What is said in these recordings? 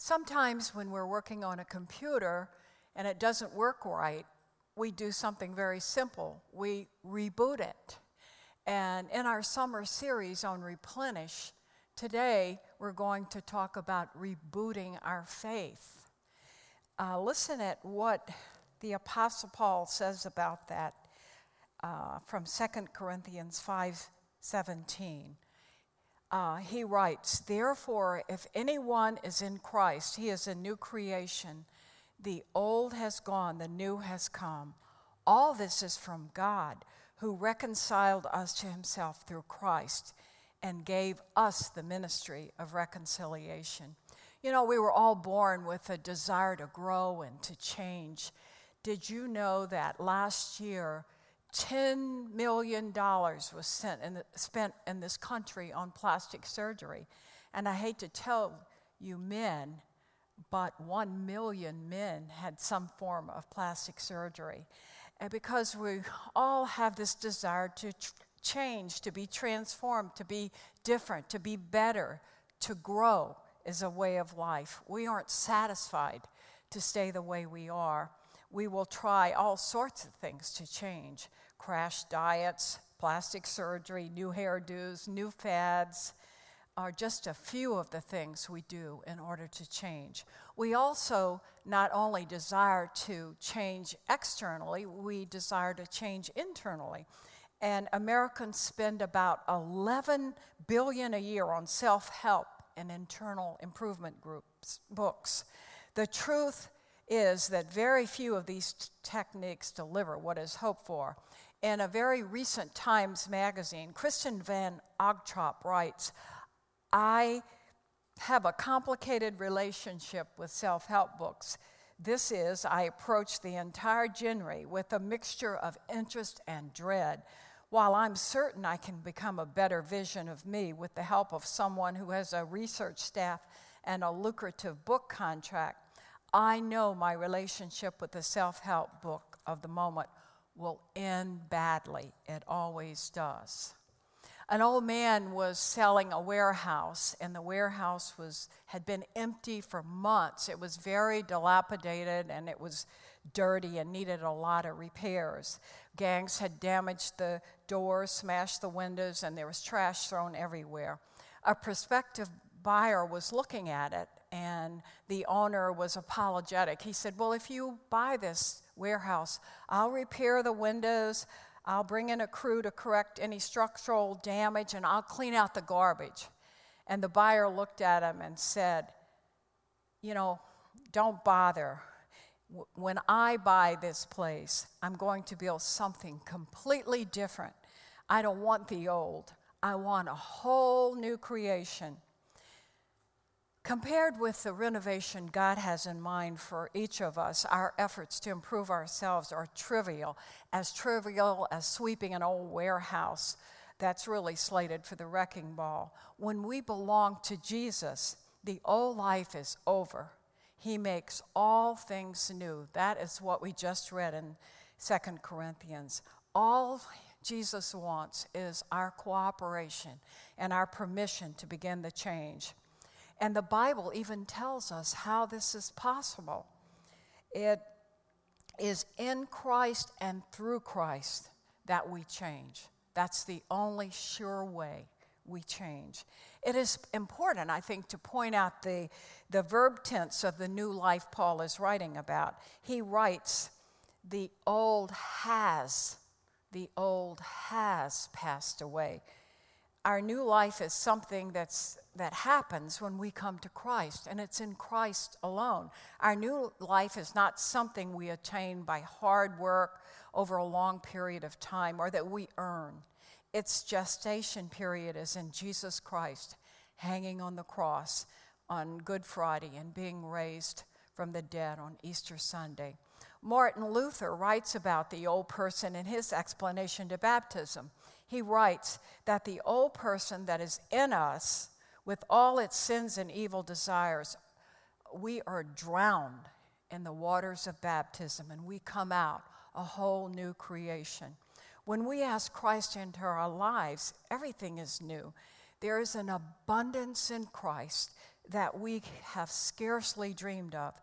Sometimes when we're working on a computer and it doesn't work right, we do something very simple. We reboot it. And in our summer series on Replenish, today we're going to talk about rebooting our faith. Uh, listen at what the Apostle Paul says about that uh, from 2 Corinthians 5 17 uh, he writes, Therefore, if anyone is in Christ, he is a new creation. The old has gone, the new has come. All this is from God, who reconciled us to himself through Christ and gave us the ministry of reconciliation. You know, we were all born with a desire to grow and to change. Did you know that last year, $10 million was in the, spent in this country on plastic surgery. And I hate to tell you, men, but 1 million men had some form of plastic surgery. And because we all have this desire to change, to be transformed, to be different, to be better, to grow is a way of life. We aren't satisfied to stay the way we are. We will try all sorts of things to change crash diets, plastic surgery, new hairdos, new fads are just a few of the things we do in order to change. We also not only desire to change externally, we desire to change internally. And Americans spend about 11 billion a year on self-help and internal improvement groups books. The truth is that very few of these t- techniques deliver what is hoped for. In a very recent Times magazine, Kristen Van Ogtrop writes, I have a complicated relationship with self help books. This is, I approach the entire genre with a mixture of interest and dread. While I'm certain I can become a better vision of me with the help of someone who has a research staff and a lucrative book contract, I know my relationship with the self help book of the moment will end badly. It always does. An old man was selling a warehouse, and the warehouse was, had been empty for months. It was very dilapidated and it was dirty and needed a lot of repairs. Gangs had damaged the doors, smashed the windows, and there was trash thrown everywhere. A prospective buyer was looking at it, and the owner was apologetic. He said, Well, if you buy this warehouse. I'll repair the windows. I'll bring in a crew to correct any structural damage, and I'll clean out the garbage. And the buyer looked at him and said, You know, don't bother. When I buy this place, I'm going to build something completely different. I don't want the old, I want a whole new creation. Compared with the renovation God has in mind for each of us, our efforts to improve ourselves are trivial, as trivial as sweeping an old warehouse that's really slated for the wrecking ball. When we belong to Jesus, the old life is over. He makes all things new. That is what we just read in Second Corinthians. All Jesus wants is our cooperation and our permission to begin the change. And the Bible even tells us how this is possible. It is in Christ and through Christ that we change. That's the only sure way we change. It is important, I think, to point out the, the verb tense of the new life Paul is writing about. He writes, The old has, the old has passed away. Our new life is something that's that happens when we come to Christ, and it's in Christ alone. Our new life is not something we attain by hard work over a long period of time or that we earn. Its gestation period is in Jesus Christ hanging on the cross on Good Friday and being raised from the dead on Easter Sunday. Martin Luther writes about the old person in his explanation to baptism. He writes that the old person that is in us with all its sins and evil desires, we are drowned in the waters of baptism and we come out a whole new creation. When we ask Christ into our lives, everything is new. There is an abundance in Christ that we have scarcely dreamed of.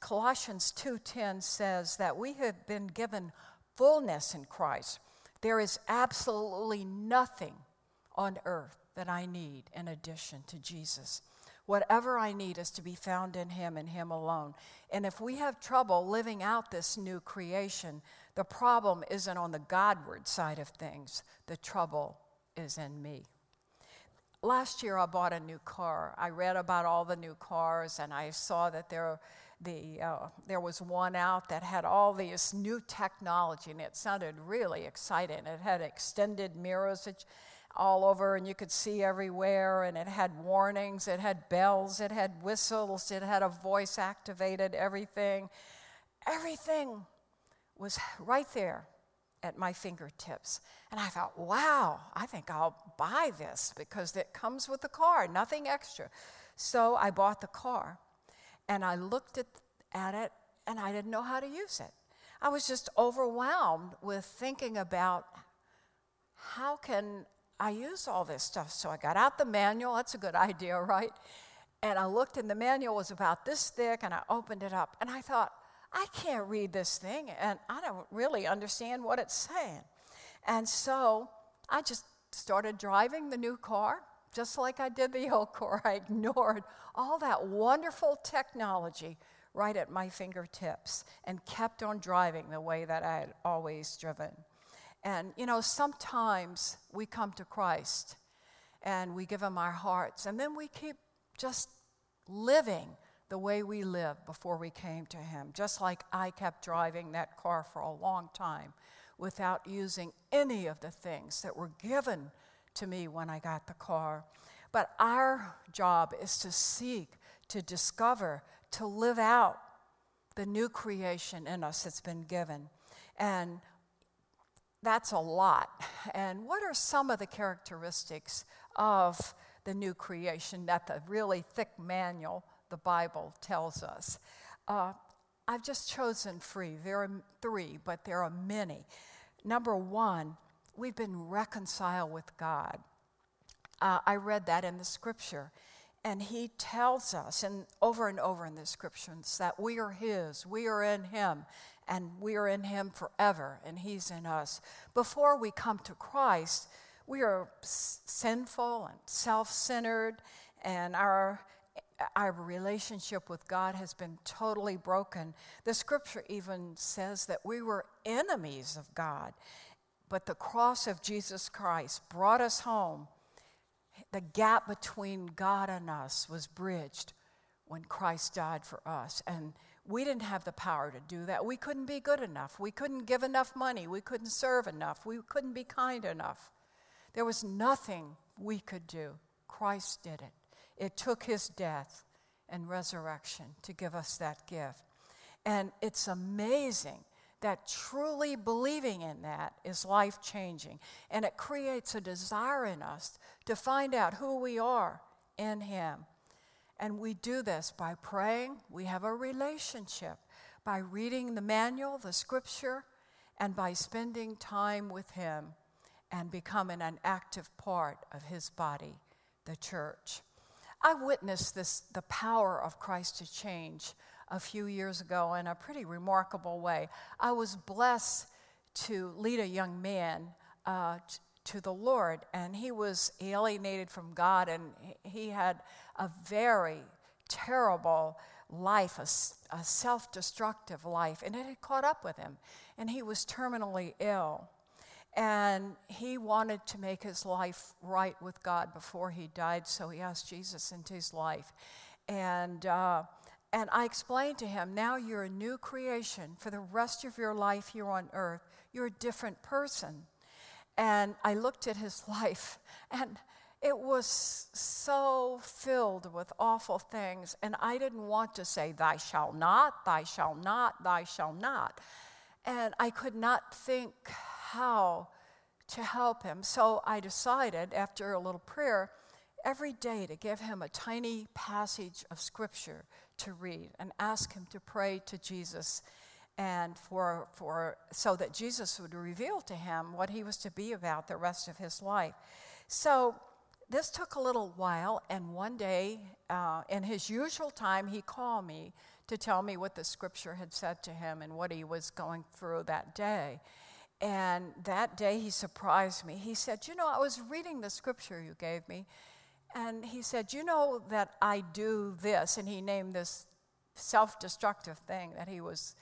Colossians 2:10 says that we have been given fullness in Christ. There is absolutely nothing on earth that I need in addition to Jesus. Whatever I need is to be found in Him and Him alone. And if we have trouble living out this new creation, the problem isn't on the Godward side of things, the trouble is in me. Last year, I bought a new car. I read about all the new cars, and I saw that there the, uh, there was one out that had all this new technology and it sounded really exciting. It had extended mirrors all over and you could see everywhere, and it had warnings, it had bells, it had whistles, it had a voice activated everything. Everything was right there at my fingertips. And I thought, wow, I think I'll buy this because it comes with the car, nothing extra. So I bought the car and I looked at, at it and I didn't know how to use it. I was just overwhelmed with thinking about how can I use all this stuff. So I got out the manual. That's a good idea, right? And I looked, and the manual was about this thick, and I opened it up, and I thought, I can't read this thing, and I don't really understand what it's saying. And so I just started driving the new car, just like I did the old car. I ignored all that wonderful technology right at my fingertips and kept on driving the way that I had always driven. And, you know, sometimes we come to Christ and we give Him our hearts, and then we keep just living the way we lived before we came to Him, just like I kept driving that car for a long time without using any of the things that were given to me when I got the car. But our job is to seek, to discover, to live out the new creation in us that's been given. And that's a lot. And what are some of the characteristics of the new creation that the really thick manual, the Bible, tells us? Uh, I've just chosen three. There are three, but there are many. Number one, we've been reconciled with God. Uh, I read that in the scripture. And he tells us, and over and over in the scriptures, that we are his, we are in him, and we are in him forever, and he's in us. Before we come to Christ, we are sinful and self centered, and our our relationship with God has been totally broken. The scripture even says that we were enemies of God, but the cross of Jesus Christ brought us home the gap between God and us was bridged when Christ died for us. And we didn't have the power to do that. We couldn't be good enough. We couldn't give enough money. We couldn't serve enough. We couldn't be kind enough. There was nothing we could do. Christ did it. It took his death and resurrection to give us that gift. And it's amazing that truly believing in that is life changing. And it creates a desire in us to find out who we are in Him. And we do this by praying, we have a relationship, by reading the manual, the scripture, and by spending time with Him and becoming an active part of His body, the church. I witnessed this, the power of Christ to change a few years ago in a pretty remarkable way. I was blessed to lead a young man uh, t- to the Lord, and he was alienated from God, and he had a very terrible life, a, a self destructive life, and it had caught up with him, and he was terminally ill. And he wanted to make his life right with God before he died, so he asked Jesus into his life. And uh, and I explained to him, now you're a new creation for the rest of your life here on earth. You're a different person. And I looked at his life, and it was so filled with awful things. And I didn't want to say, Thy shall not, Thy shall not, Thy shall not. And I could not think how to help him. So I decided, after a little prayer, every day to give him a tiny passage of scripture to read and ask him to pray to Jesus and for, for so that Jesus would reveal to him what he was to be about the rest of his life. So this took a little while, and one day, uh, in his usual time, he called me to tell me what the scripture had said to him and what he was going through that day. And that day, he surprised me. He said, You know, I was reading the scripture you gave me, and he said, You know that I do this. And he named this self destructive thing that he was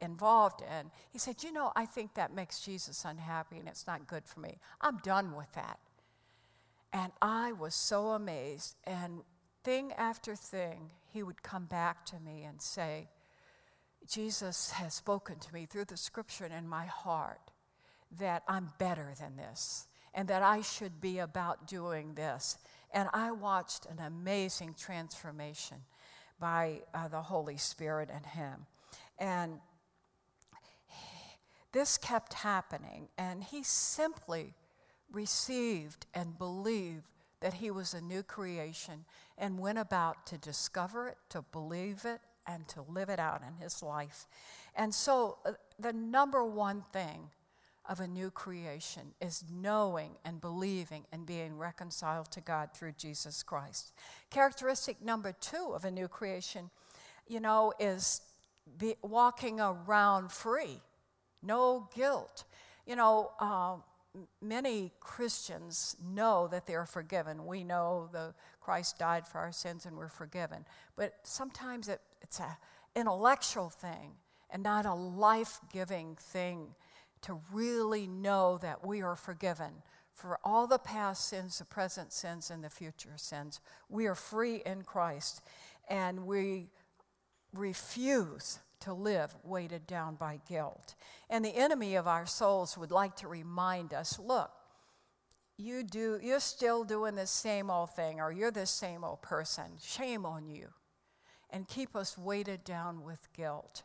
involved in. He said, You know, I think that makes Jesus unhappy and it's not good for me. I'm done with that. And I was so amazed. And thing after thing, he would come back to me and say, Jesus has spoken to me through the scripture and in my heart that I'm better than this and that I should be about doing this. And I watched an amazing transformation by uh, the Holy Spirit and Him. And this kept happening, and he simply received and believed that he was a new creation and went about to discover it, to believe it, and to live it out in his life. And so, uh, the number one thing of a new creation is knowing and believing and being reconciled to God through Jesus Christ. Characteristic number two of a new creation, you know, is be walking around free, no guilt. You know, uh, many Christians know that they are forgiven. We know the Christ died for our sins and we're forgiven. But sometimes it, it's an intellectual thing and not a life giving thing to really know that we are forgiven for all the past sins, the present sins, and the future sins. We are free in Christ and we refuse to live weighted down by guilt. And the enemy of our souls would like to remind us look, you do, you're still doing the same old thing, or you're the same old person. Shame on you. And keep us weighted down with guilt.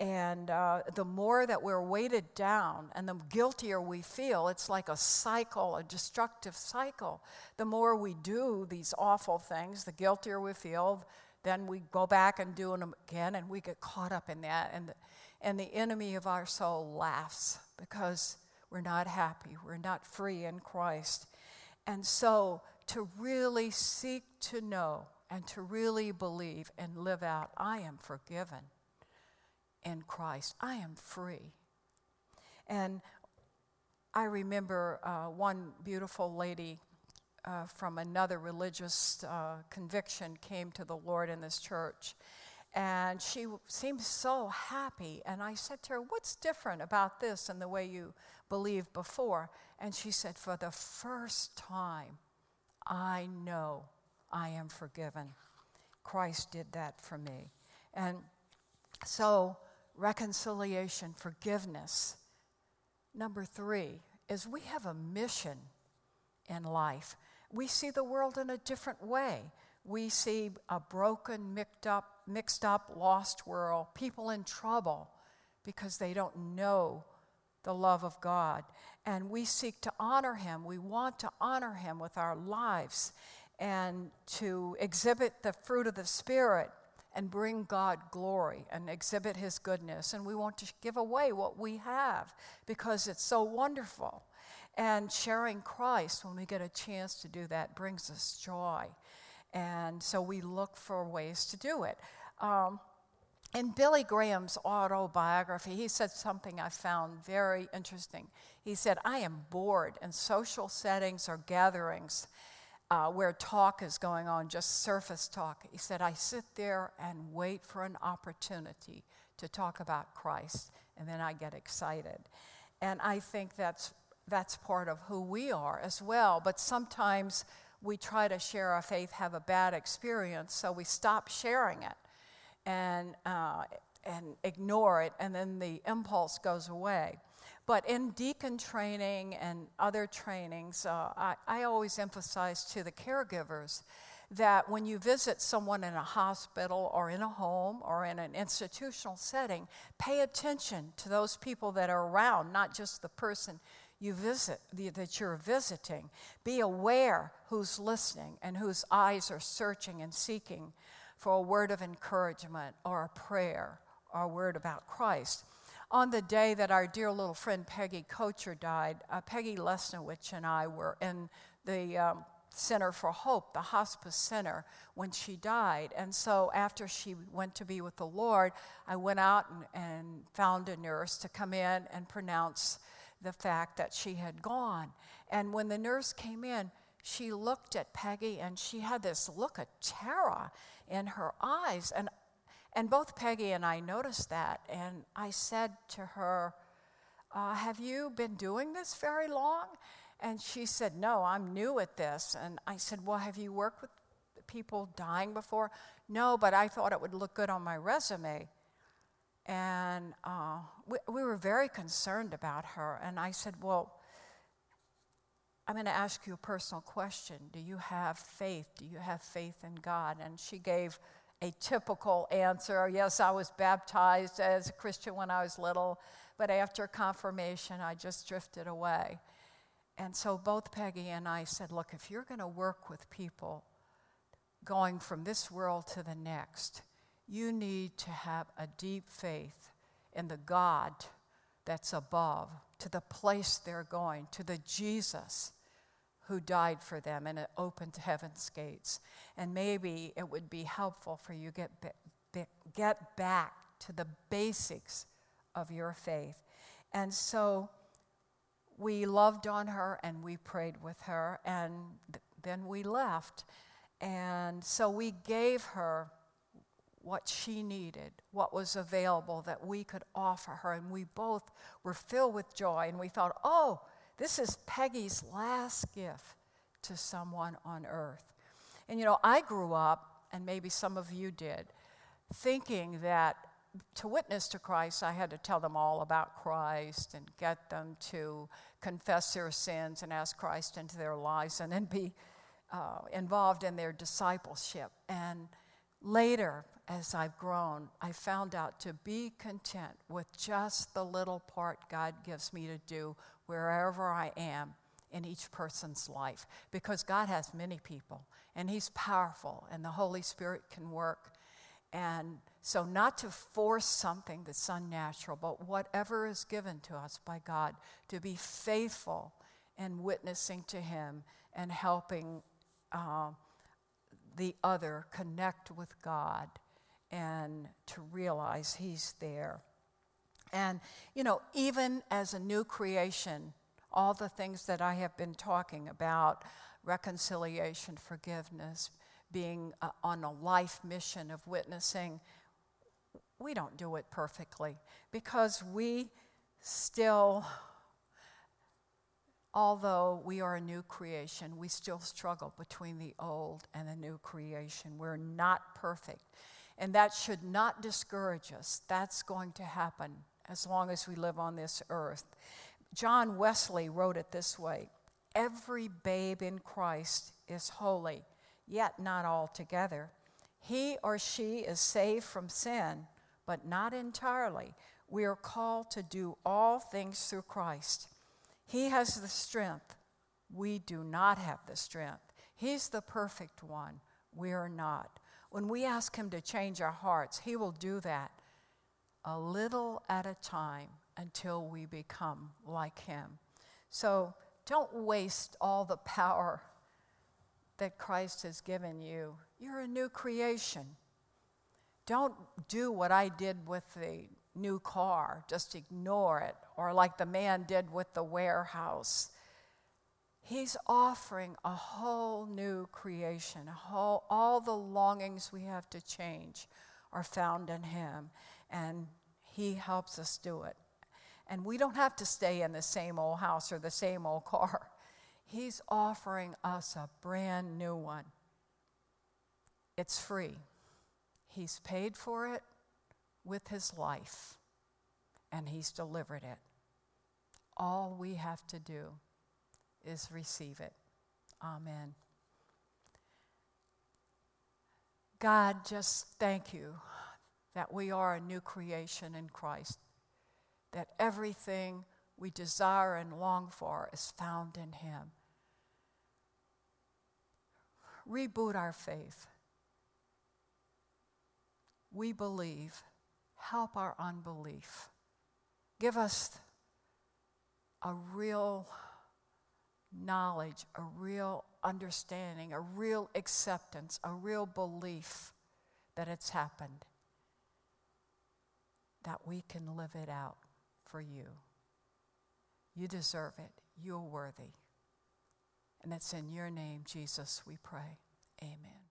And uh, the more that we're weighted down and the guiltier we feel, it's like a cycle, a destructive cycle. The more we do these awful things, the guiltier we feel, then we go back and do them again, and we get caught up in that. And the, and the enemy of our soul laughs because we're not happy, we're not free in Christ. And so, to really seek to know and to really believe and live out, I am forgiven in Christ, I am free. And I remember uh, one beautiful lady uh, from another religious uh, conviction came to the Lord in this church. And she seemed so happy. And I said to her, What's different about this and the way you believed before? And she said, For the first time, I know I am forgiven. Christ did that for me. And so, reconciliation, forgiveness. Number three is we have a mission in life we see the world in a different way. We see a broken, mixed up, mixed up, lost world, people in trouble because they don't know the love of God. And we seek to honor Him. We want to honor Him with our lives and to exhibit the fruit of the Spirit and bring God glory and exhibit His goodness. And we want to give away what we have because it's so wonderful. And sharing Christ, when we get a chance to do that, brings us joy. And so we look for ways to do it. Um, in Billy Graham's autobiography, he said something I found very interesting. He said, I am bored in social settings or gatherings uh, where talk is going on, just surface talk. He said, I sit there and wait for an opportunity to talk about Christ, and then I get excited. And I think that's that's part of who we are as well. But sometimes we try to share our faith, have a bad experience, so we stop sharing it and, uh, and ignore it, and then the impulse goes away. But in deacon training and other trainings, uh, I, I always emphasize to the caregivers that when you visit someone in a hospital or in a home or in an institutional setting, pay attention to those people that are around, not just the person you visit, that you're visiting. Be aware who's listening and whose eyes are searching and seeking for a word of encouragement or a prayer or a word about Christ. On the day that our dear little friend Peggy Kocher died, uh, Peggy Lesnowich and I were in the um, Center for Hope, the hospice center, when she died. And so after she went to be with the Lord, I went out and, and found a nurse to come in and pronounce the fact that she had gone. And when the nurse came in, she looked at Peggy and she had this look of terror in her eyes. And, and both Peggy and I noticed that. And I said to her, uh, Have you been doing this very long? And she said, No, I'm new at this. And I said, Well, have you worked with people dying before? No, but I thought it would look good on my resume. And uh, we, we were very concerned about her. And I said, Well, I'm going to ask you a personal question. Do you have faith? Do you have faith in God? And she gave a typical answer Yes, I was baptized as a Christian when I was little, but after confirmation, I just drifted away. And so both Peggy and I said, look, if you're going to work with people going from this world to the next, you need to have a deep faith in the God that's above, to the place they're going, to the Jesus who died for them and it opened heaven's gates. And maybe it would be helpful for you get get back to the basics of your faith. And so we loved on her and we prayed with her, and th- then we left. And so we gave her what she needed, what was available that we could offer her. And we both were filled with joy. And we thought, oh, this is Peggy's last gift to someone on earth. And you know, I grew up, and maybe some of you did, thinking that to witness to Christ, I had to tell them all about Christ and get them to confess their sins and ask Christ into their lives and then be uh, involved in their discipleship. And later, as I've grown, I found out to be content with just the little part God gives me to do wherever I am in each person's life because God has many people and He's powerful and the Holy Spirit can work. And so, not to force something that's unnatural, but whatever is given to us by God, to be faithful in witnessing to Him and helping uh, the other connect with God and to realize He's there. And, you know, even as a new creation, all the things that I have been talking about reconciliation, forgiveness, being uh, on a life mission of witnessing we don't do it perfectly because we still, although we are a new creation, we still struggle between the old and the new creation. We're not perfect. And that should not discourage us. That's going to happen as long as we live on this earth. John Wesley wrote it this way Every babe in Christ is holy, yet not altogether. He or she is saved from sin but not entirely. We are called to do all things through Christ. He has the strength. We do not have the strength. He's the perfect one. We are not. When we ask Him to change our hearts, He will do that a little at a time until we become like Him. So don't waste all the power that Christ has given you. You're a new creation. Don't do what I did with the new car, just ignore it, or like the man did with the warehouse. He's offering a whole new creation. Whole, all the longings we have to change are found in Him, and He helps us do it. And we don't have to stay in the same old house or the same old car. He's offering us a brand new one. It's free. He's paid for it with his life, and he's delivered it. All we have to do is receive it. Amen. God, just thank you that we are a new creation in Christ, that everything we desire and long for is found in Him. Reboot our faith we believe, help our unbelief. Give us a real knowledge, a real understanding, a real acceptance, a real belief that it's happened, that we can live it out for you. You deserve it. You're worthy. And it's in your name, Jesus, we pray. Amen.